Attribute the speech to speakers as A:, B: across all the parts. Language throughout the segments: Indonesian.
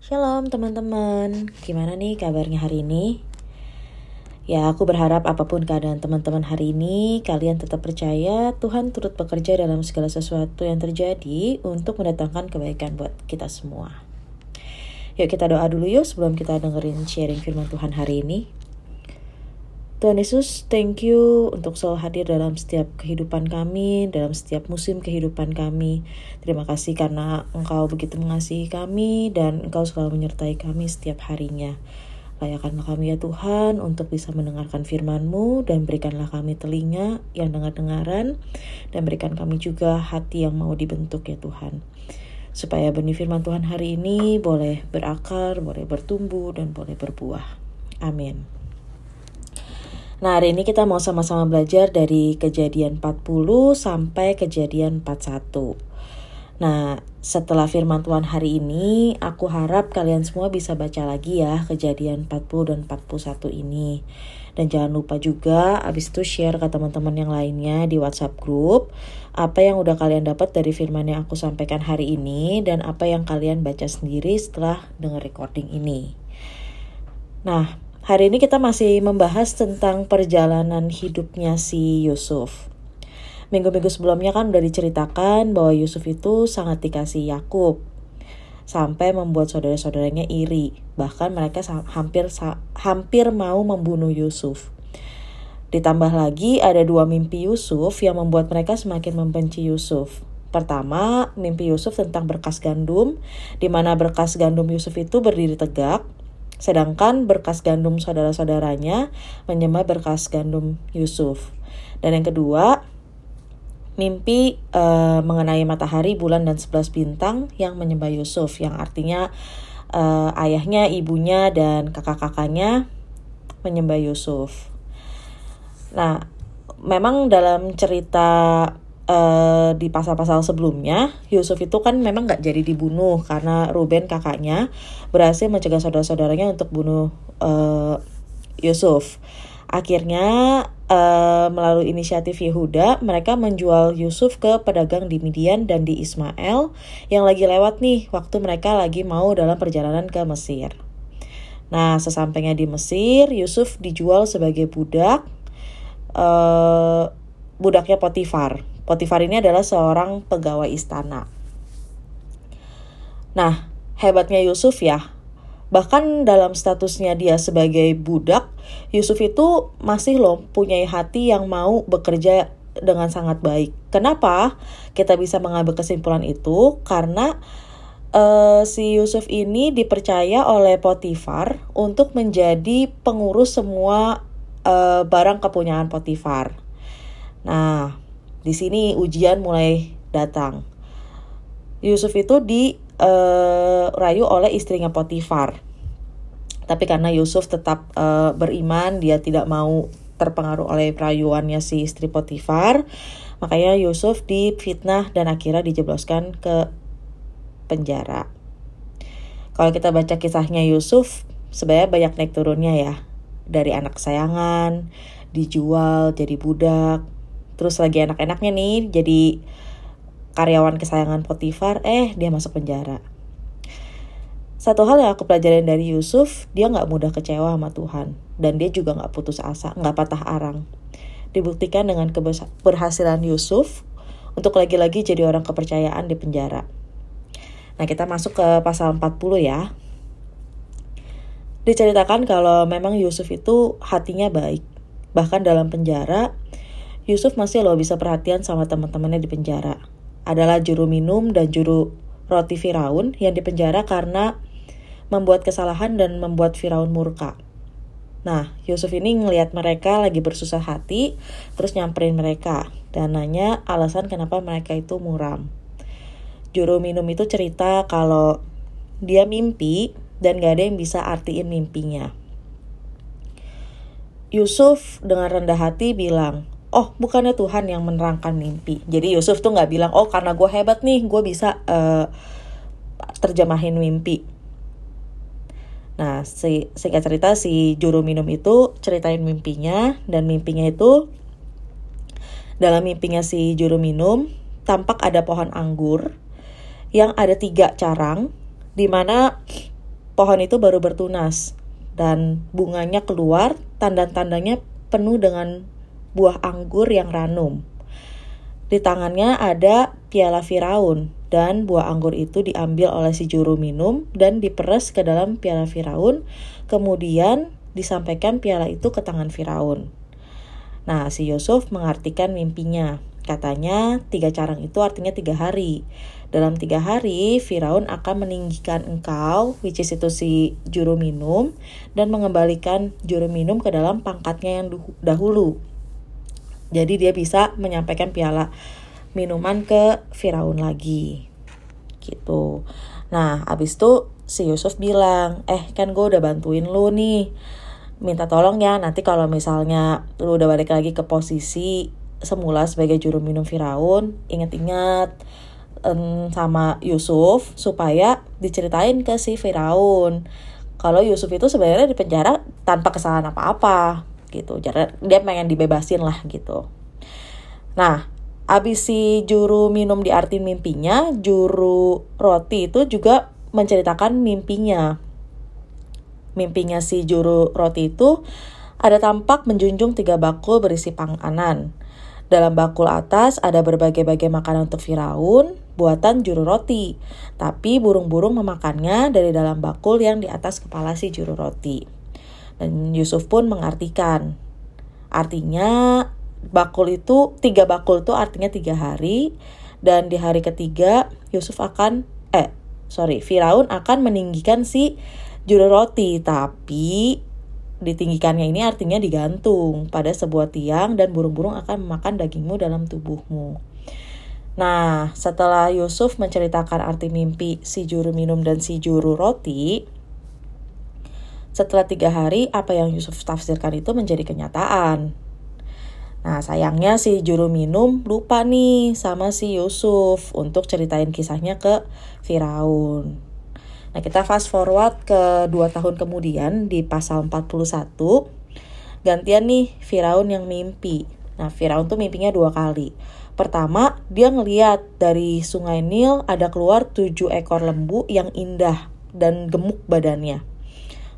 A: Shalom teman-teman, gimana nih kabarnya hari ini? Ya, aku berharap apa pun keadaan teman-teman hari ini, kalian tetap percaya Tuhan turut bekerja dalam segala sesuatu yang terjadi untuk mendatangkan kebaikan buat kita semua. Yuk kita doa dulu yuk sebelum kita dengerin sharing firman Tuhan hari ini. Tuhan Yesus, thank you untuk selalu hadir dalam setiap kehidupan kami, dalam setiap musim kehidupan kami. Terima kasih karena Engkau begitu mengasihi kami dan Engkau selalu menyertai kami setiap harinya. Layakkanlah kami ya Tuhan untuk bisa mendengarkan firman-Mu dan berikanlah kami telinga yang dengar-dengaran dan berikan kami juga hati yang mau dibentuk ya Tuhan. Supaya benih firman Tuhan hari ini boleh berakar, boleh bertumbuh, dan boleh berbuah. Amin. Nah, hari ini kita mau sama-sama belajar dari kejadian 40 sampai kejadian 41. Nah, setelah firman Tuhan hari ini, aku harap kalian semua bisa baca lagi ya kejadian 40 dan 41 ini. Dan jangan lupa juga abis itu share ke teman-teman yang lainnya di WhatsApp group apa yang udah kalian dapat dari firman yang aku sampaikan hari ini dan apa yang kalian baca sendiri setelah denger recording ini. Nah, Hari ini kita masih membahas tentang perjalanan hidupnya si Yusuf. Minggu-minggu sebelumnya kan udah diceritakan bahwa Yusuf itu sangat dikasih Yakub sampai membuat saudara-saudaranya iri. Bahkan mereka hampir hampir mau membunuh Yusuf. Ditambah lagi ada dua mimpi Yusuf yang membuat mereka semakin membenci Yusuf. Pertama, mimpi Yusuf tentang berkas gandum, di mana berkas gandum Yusuf itu berdiri tegak, Sedangkan berkas gandum saudara-saudaranya menyembah berkas gandum Yusuf. Dan yang kedua, mimpi uh, mengenai matahari, bulan, dan sebelas bintang yang menyembah Yusuf. Yang artinya uh, ayahnya, ibunya, dan kakak-kakaknya menyembah Yusuf. Nah, memang dalam cerita uh, di pasal-pasal sebelumnya Yusuf itu kan memang nggak jadi dibunuh karena Ruben kakaknya berhasil mencegah saudara-saudaranya untuk bunuh uh, Yusuf. Akhirnya uh, melalui inisiatif Yehuda mereka menjual Yusuf ke pedagang di Midian dan di Ismail yang lagi lewat nih waktu mereka lagi mau dalam perjalanan ke Mesir. Nah sesampainya di Mesir Yusuf dijual sebagai budak uh, budaknya Potifar. Potifar ini adalah seorang pegawai istana. Nah, hebatnya Yusuf ya, bahkan dalam statusnya dia sebagai budak, Yusuf itu masih loh punya hati yang mau bekerja dengan sangat baik. Kenapa kita bisa mengambil kesimpulan itu? Karena uh, si Yusuf ini dipercaya oleh Potifar untuk menjadi pengurus semua uh, barang kepunyaan Potifar. Nah, di sini ujian mulai datang. Yusuf itu dirayu uh, oleh istrinya Potifar. Tapi karena Yusuf tetap uh, beriman, dia tidak mau terpengaruh oleh rayuannya si istri Potifar, makanya Yusuf difitnah dan akhirnya dijebloskan ke penjara. Kalau kita baca kisahnya Yusuf, sebenarnya banyak naik turunnya ya. Dari anak kesayangan, dijual jadi budak, terus lagi enak-enaknya nih jadi karyawan kesayangan Potifar eh dia masuk penjara. Satu hal yang aku pelajarin dari Yusuf dia nggak mudah kecewa sama Tuhan. Dan dia juga nggak putus asa nggak patah arang. Dibuktikan dengan keberhasilan Yusuf untuk lagi-lagi jadi orang kepercayaan di penjara. Nah kita masuk ke pasal 40 ya. Diceritakan kalau memang Yusuf itu hatinya baik. Bahkan dalam penjara Yusuf masih loh bisa perhatian sama teman-temannya di penjara. Adalah juru minum dan juru roti Firaun yang dipenjara karena membuat kesalahan dan membuat Firaun murka. Nah, Yusuf ini ngelihat mereka lagi bersusah hati, terus nyamperin mereka dan nanya alasan kenapa mereka itu muram. Juru minum itu cerita kalau dia mimpi dan gak ada yang bisa artiin mimpinya. Yusuf dengan rendah hati bilang, oh bukannya Tuhan yang menerangkan mimpi. Jadi Yusuf tuh nggak bilang, oh karena gue hebat nih, gue bisa uh, terjemahin mimpi. Nah, si, singkat cerita si juru minum itu ceritain mimpinya dan mimpinya itu dalam mimpinya si juru minum tampak ada pohon anggur yang ada tiga carang di mana pohon itu baru bertunas dan bunganya keluar, tanda-tandanya penuh dengan buah anggur yang ranum. Di tangannya ada piala Firaun dan buah anggur itu diambil oleh si juru minum dan diperes ke dalam piala Firaun. Kemudian disampaikan piala itu ke tangan Firaun. Nah, si Yusuf mengartikan mimpinya. Katanya tiga carang itu artinya tiga hari. Dalam tiga hari, Firaun akan meninggikan engkau, which is itu si juru minum, dan mengembalikan juru minum ke dalam pangkatnya yang dahulu. Jadi dia bisa menyampaikan piala minuman ke Firaun lagi. Gitu. Nah, abis itu si Yusuf bilang, eh kan gue udah bantuin lu nih. Minta tolong ya, nanti kalau misalnya lu udah balik lagi ke posisi semula sebagai juru minum Firaun, inget-inget um, sama Yusuf supaya diceritain ke si Firaun kalau Yusuf itu sebenarnya di penjara tanpa kesalahan apa-apa gitu jadi dia pengen dibebasin lah gitu nah abis si juru minum di arti mimpinya juru roti itu juga menceritakan mimpinya mimpinya si juru roti itu ada tampak menjunjung tiga bakul berisi panganan dalam bakul atas ada berbagai-bagai makanan untuk Firaun, buatan juru roti. Tapi burung-burung memakannya dari dalam bakul yang di atas kepala si juru roti. Dan Yusuf pun mengartikan. Artinya bakul itu, tiga bakul itu artinya tiga hari. Dan di hari ketiga Yusuf akan, eh sorry, Firaun akan meninggikan si juru roti. Tapi Ditinggikannya ini artinya digantung pada sebuah tiang dan burung-burung akan memakan dagingmu dalam tubuhmu. Nah, setelah Yusuf menceritakan arti mimpi si juru minum dan si juru roti, setelah tiga hari apa yang Yusuf tafsirkan itu menjadi kenyataan. Nah, sayangnya si juru minum lupa nih sama si Yusuf untuk ceritain kisahnya ke Firaun. Nah, kita fast forward ke dua tahun kemudian di pasal 41. Gantian nih Firaun yang mimpi. Nah, Firaun tuh mimpinya dua kali. Pertama, dia ngeliat dari sungai Nil ada keluar tujuh ekor lembu yang indah dan gemuk badannya.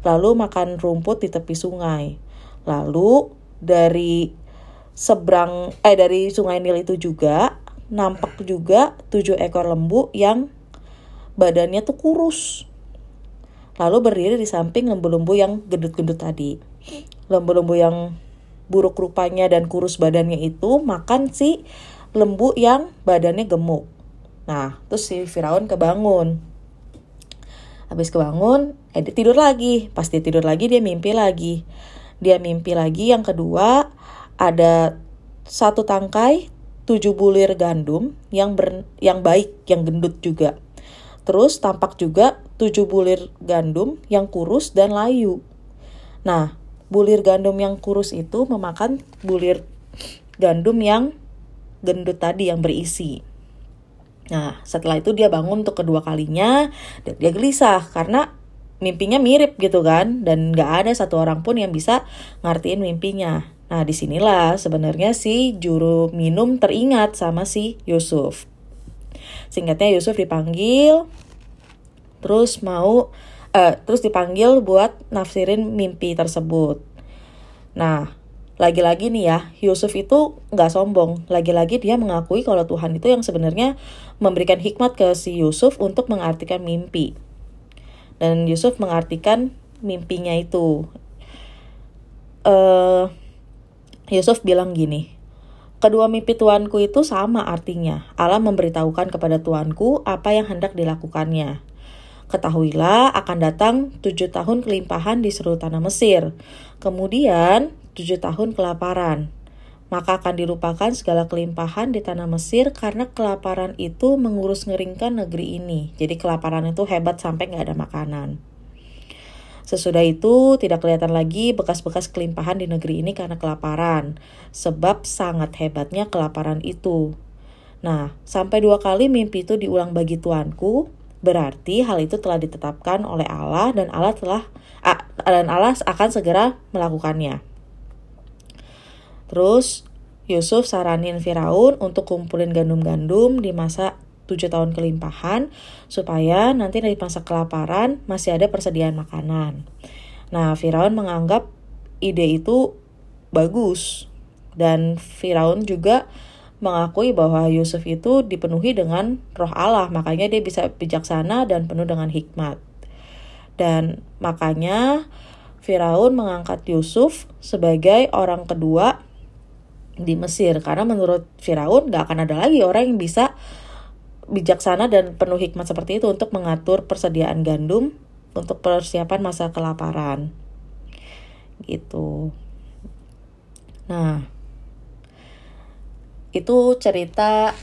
A: Lalu makan rumput di tepi sungai. Lalu dari seberang eh dari sungai Nil itu juga nampak juga tujuh ekor lembu yang badannya tuh kurus. Lalu berdiri di samping lembu-lembu yang gendut-gendut tadi. Lembu-lembu yang buruk rupanya dan kurus badannya itu makan si lembu yang badannya gemuk. Nah, terus si Firaun kebangun. Habis kebangun, eh dia tidur lagi. Pas dia tidur lagi, dia mimpi lagi. Dia mimpi lagi yang kedua, ada satu tangkai tujuh bulir gandum yang ber, yang baik, yang gendut juga. Terus tampak juga tujuh bulir gandum yang kurus dan layu. Nah, bulir gandum yang kurus itu memakan bulir gandum yang gendut tadi yang berisi. Nah, setelah itu dia bangun untuk kedua kalinya dan dia gelisah karena mimpinya mirip gitu kan dan gak ada satu orang pun yang bisa ngartiin mimpinya. Nah, di sinilah sebenarnya si juru minum teringat sama si Yusuf. Singkatnya Yusuf dipanggil, terus mau uh, terus dipanggil buat nafsirin mimpi tersebut. Nah, lagi-lagi nih ya, Yusuf itu nggak sombong. Lagi-lagi dia mengakui kalau Tuhan itu yang sebenarnya memberikan hikmat ke si Yusuf untuk mengartikan mimpi. Dan Yusuf mengartikan mimpinya itu. Uh, Yusuf bilang gini, Kedua mimpi tuanku itu sama artinya. Allah memberitahukan kepada tuanku apa yang hendak dilakukannya. Ketahuilah akan datang tujuh tahun kelimpahan di seluruh tanah Mesir. Kemudian tujuh tahun kelaparan. Maka akan dilupakan segala kelimpahan di tanah Mesir karena kelaparan itu mengurus ngeringkan negeri ini. Jadi kelaparan itu hebat sampai nggak ada makanan. Sesudah itu tidak kelihatan lagi bekas-bekas kelimpahan di negeri ini karena kelaparan, sebab sangat hebatnya kelaparan itu. Nah, sampai dua kali mimpi itu diulang bagi tuanku, berarti hal itu telah ditetapkan oleh Allah dan Allah telah dan Allah akan segera melakukannya. Terus Yusuf saranin Firaun untuk kumpulin gandum-gandum di masa tujuh tahun kelimpahan supaya nanti di masa kelaparan masih ada persediaan makanan. Nah, Firaun menganggap ide itu bagus dan Firaun juga mengakui bahwa Yusuf itu dipenuhi dengan roh Allah, makanya dia bisa bijaksana dan penuh dengan hikmat. Dan makanya Firaun mengangkat Yusuf sebagai orang kedua di Mesir. Karena menurut Firaun gak akan ada lagi orang yang bisa bijaksana dan penuh hikmat seperti itu untuk mengatur persediaan gandum untuk persiapan masa kelaparan. Gitu. Nah itu cerita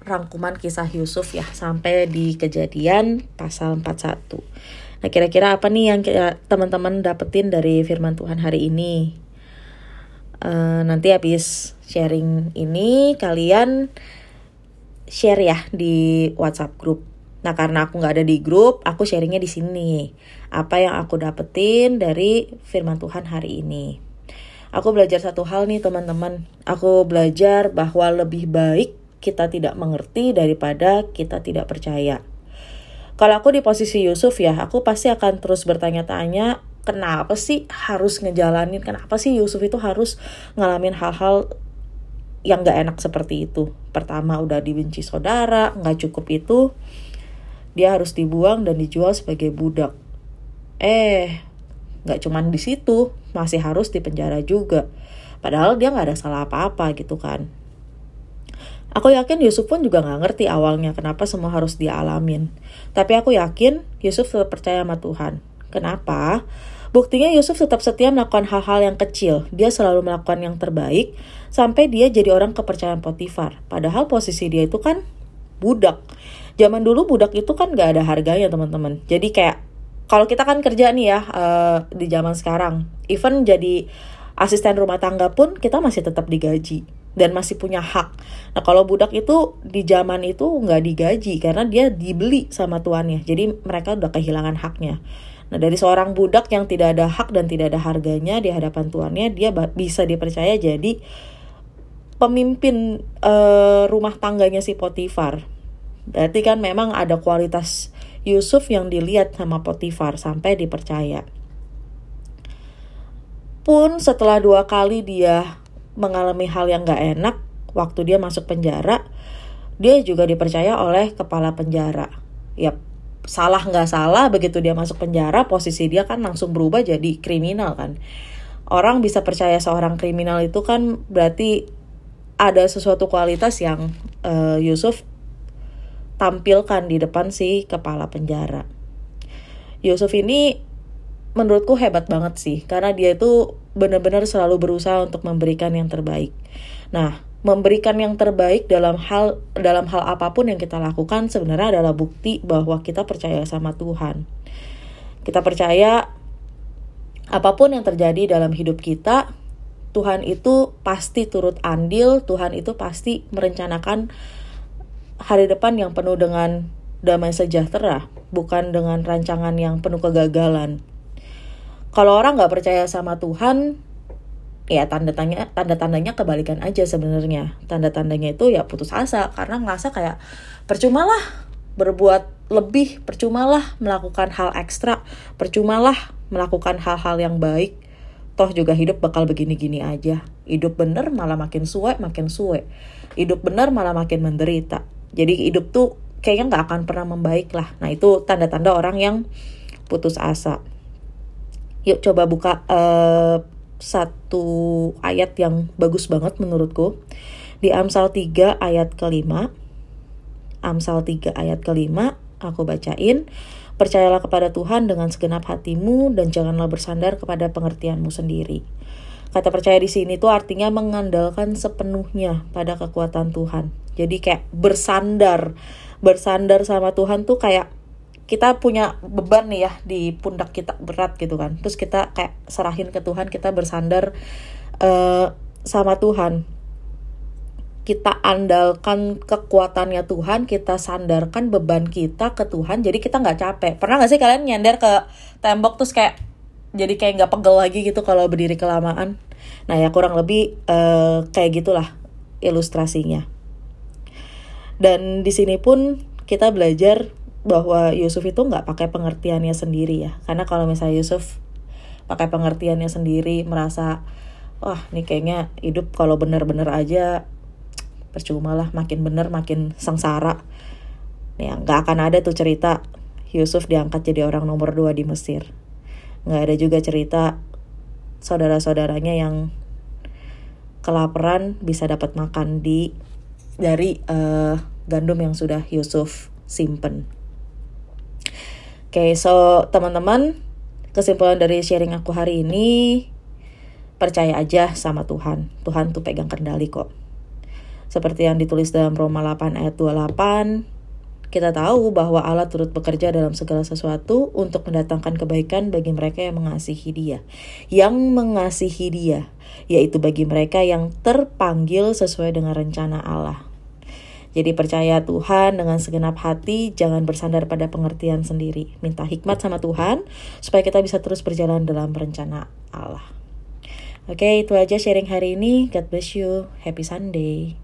A: rangkuman kisah Yusuf ya sampai di kejadian pasal 41 nah kira-kira apa nih yang teman-teman dapetin dari firman Tuhan hari ini uh, nanti habis sharing ini kalian share ya di WhatsApp grup. Nah karena aku nggak ada di grup, aku sharingnya di sini. Apa yang aku dapetin dari firman Tuhan hari ini. Aku belajar satu hal nih teman-teman. Aku belajar bahwa lebih baik kita tidak mengerti daripada kita tidak percaya. Kalau aku di posisi Yusuf ya, aku pasti akan terus bertanya-tanya kenapa sih harus ngejalanin? Kenapa sih Yusuf itu harus ngalamin hal-hal yang gak enak seperti itu? Pertama udah dibenci saudara nggak cukup itu. Dia harus dibuang dan dijual sebagai budak. Eh nggak cuman di situ masih harus dipenjara juga. Padahal dia nggak ada salah apa-apa gitu kan. Aku yakin Yusuf pun juga nggak ngerti awalnya kenapa semua harus dia alamin. Tapi aku yakin Yusuf tetap percaya sama Tuhan. Kenapa? Buktinya Yusuf tetap setia melakukan hal-hal yang kecil. Dia selalu melakukan yang terbaik sampai dia jadi orang kepercayaan Potifar. Padahal posisi dia itu kan budak. Zaman dulu budak itu kan gak ada harganya teman-teman. Jadi kayak kalau kita kan kerja nih ya uh, di zaman sekarang, even jadi asisten rumah tangga pun kita masih tetap digaji dan masih punya hak. Nah kalau budak itu di zaman itu nggak digaji karena dia dibeli sama tuannya, jadi mereka udah kehilangan haknya. Nah, dari seorang budak yang tidak ada hak dan tidak ada harganya di hadapan tuannya, dia bisa dipercaya jadi pemimpin uh, rumah tangganya si Potifar. Berarti kan memang ada kualitas Yusuf yang dilihat sama Potifar sampai dipercaya. Pun setelah dua kali dia mengalami hal yang gak enak, waktu dia masuk penjara, dia juga dipercaya oleh kepala penjara. Yap, salah nggak salah begitu dia masuk penjara posisi dia kan langsung berubah jadi kriminal kan. Orang bisa percaya seorang kriminal itu kan berarti ada sesuatu kualitas yang uh, Yusuf tampilkan di depan si kepala penjara. Yusuf ini menurutku hebat banget sih karena dia itu benar-benar selalu berusaha untuk memberikan yang terbaik. Nah memberikan yang terbaik dalam hal dalam hal apa pun yang kita lakukan sebenarnya adalah bukti bahwa kita percaya sama Tuhan. Kita percaya apa pun yang terjadi dalam hidup kita, Tuhan itu pasti turut andil, Tuhan itu pasti merencanakan hari depan yang penuh dengan damai sejahtera, bukan dengan rancangan yang penuh kegagalan. Kalau orang nggak percaya sama Tuhan, ya tanda tanya tanda tandanya kebalikan aja sebenarnya. Tanda tandanya itu ya putus asa karena ngerasa kayak percumalah berbuat lebih percumalah melakukan hal ekstra percumalah melakukan hal-hal yang baik. Toh juga hidup bakal begini-gini aja. Hidup bener malah makin suwe makin suwe. Hidup bener malah makin menderita. Jadi hidup tuh kayaknya nggak akan pernah membaik lah. Nah itu tanda-tanda orang yang putus asa. Yuk coba buka uh, satu ayat yang bagus banget menurutku. Di Amsal 3 ayat kelima. Amsal 3 ayat kelima, aku bacain. Percayalah kepada Tuhan dengan segenap hatimu dan janganlah bersandar kepada pengertianmu sendiri. Kata percaya di sini tuh artinya mengandalkan sepenuhnya pada kekuatan Tuhan. Jadi kayak bersandar, bersandar sama Tuhan tuh kayak kita punya beban nih ya di pundak kita berat gitu kan. Terus kita kayak serahin ke Tuhan kita bersandar uh, sama Tuhan. Kita andalkan kekuatannya Tuhan kita sandarkan beban kita ke Tuhan jadi kita nggak capek. Pernah nggak sih kalian nyender ke tembok terus kayak jadi kayak nggak pegel lagi gitu kalau berdiri kelamaan? Nah ya kurang lebih uh, kayak gitulah ilustrasinya. Dan di sini pun kita belajar bahwa Yusuf itu nggak pakai pengertiannya sendiri ya. Karena kalau misalnya Yusuf pakai pengertiannya sendiri merasa wah nih kayaknya hidup kalau bener-bener aja percuma lah makin bener makin sengsara ya nggak akan ada tuh cerita Yusuf diangkat jadi orang nomor dua di Mesir nggak ada juga cerita saudara-saudaranya yang kelaparan bisa dapat makan di dari uh, gandum yang sudah Yusuf simpen. Oke, okay, so teman-teman, kesimpulan dari sharing aku hari ini percaya aja sama Tuhan. Tuhan tuh pegang kendali kok. Seperti yang ditulis dalam Roma 8 ayat 28, kita tahu bahwa Allah turut bekerja dalam segala sesuatu untuk mendatangkan kebaikan bagi mereka yang mengasihi Dia. Yang mengasihi Dia, yaitu bagi mereka yang terpanggil sesuai dengan rencana Allah. Jadi percaya Tuhan dengan segenap hati, jangan bersandar pada pengertian sendiri. Minta hikmat sama Tuhan supaya kita bisa terus berjalan dalam rencana Allah. Oke, itu aja sharing hari ini. God bless you. Happy Sunday.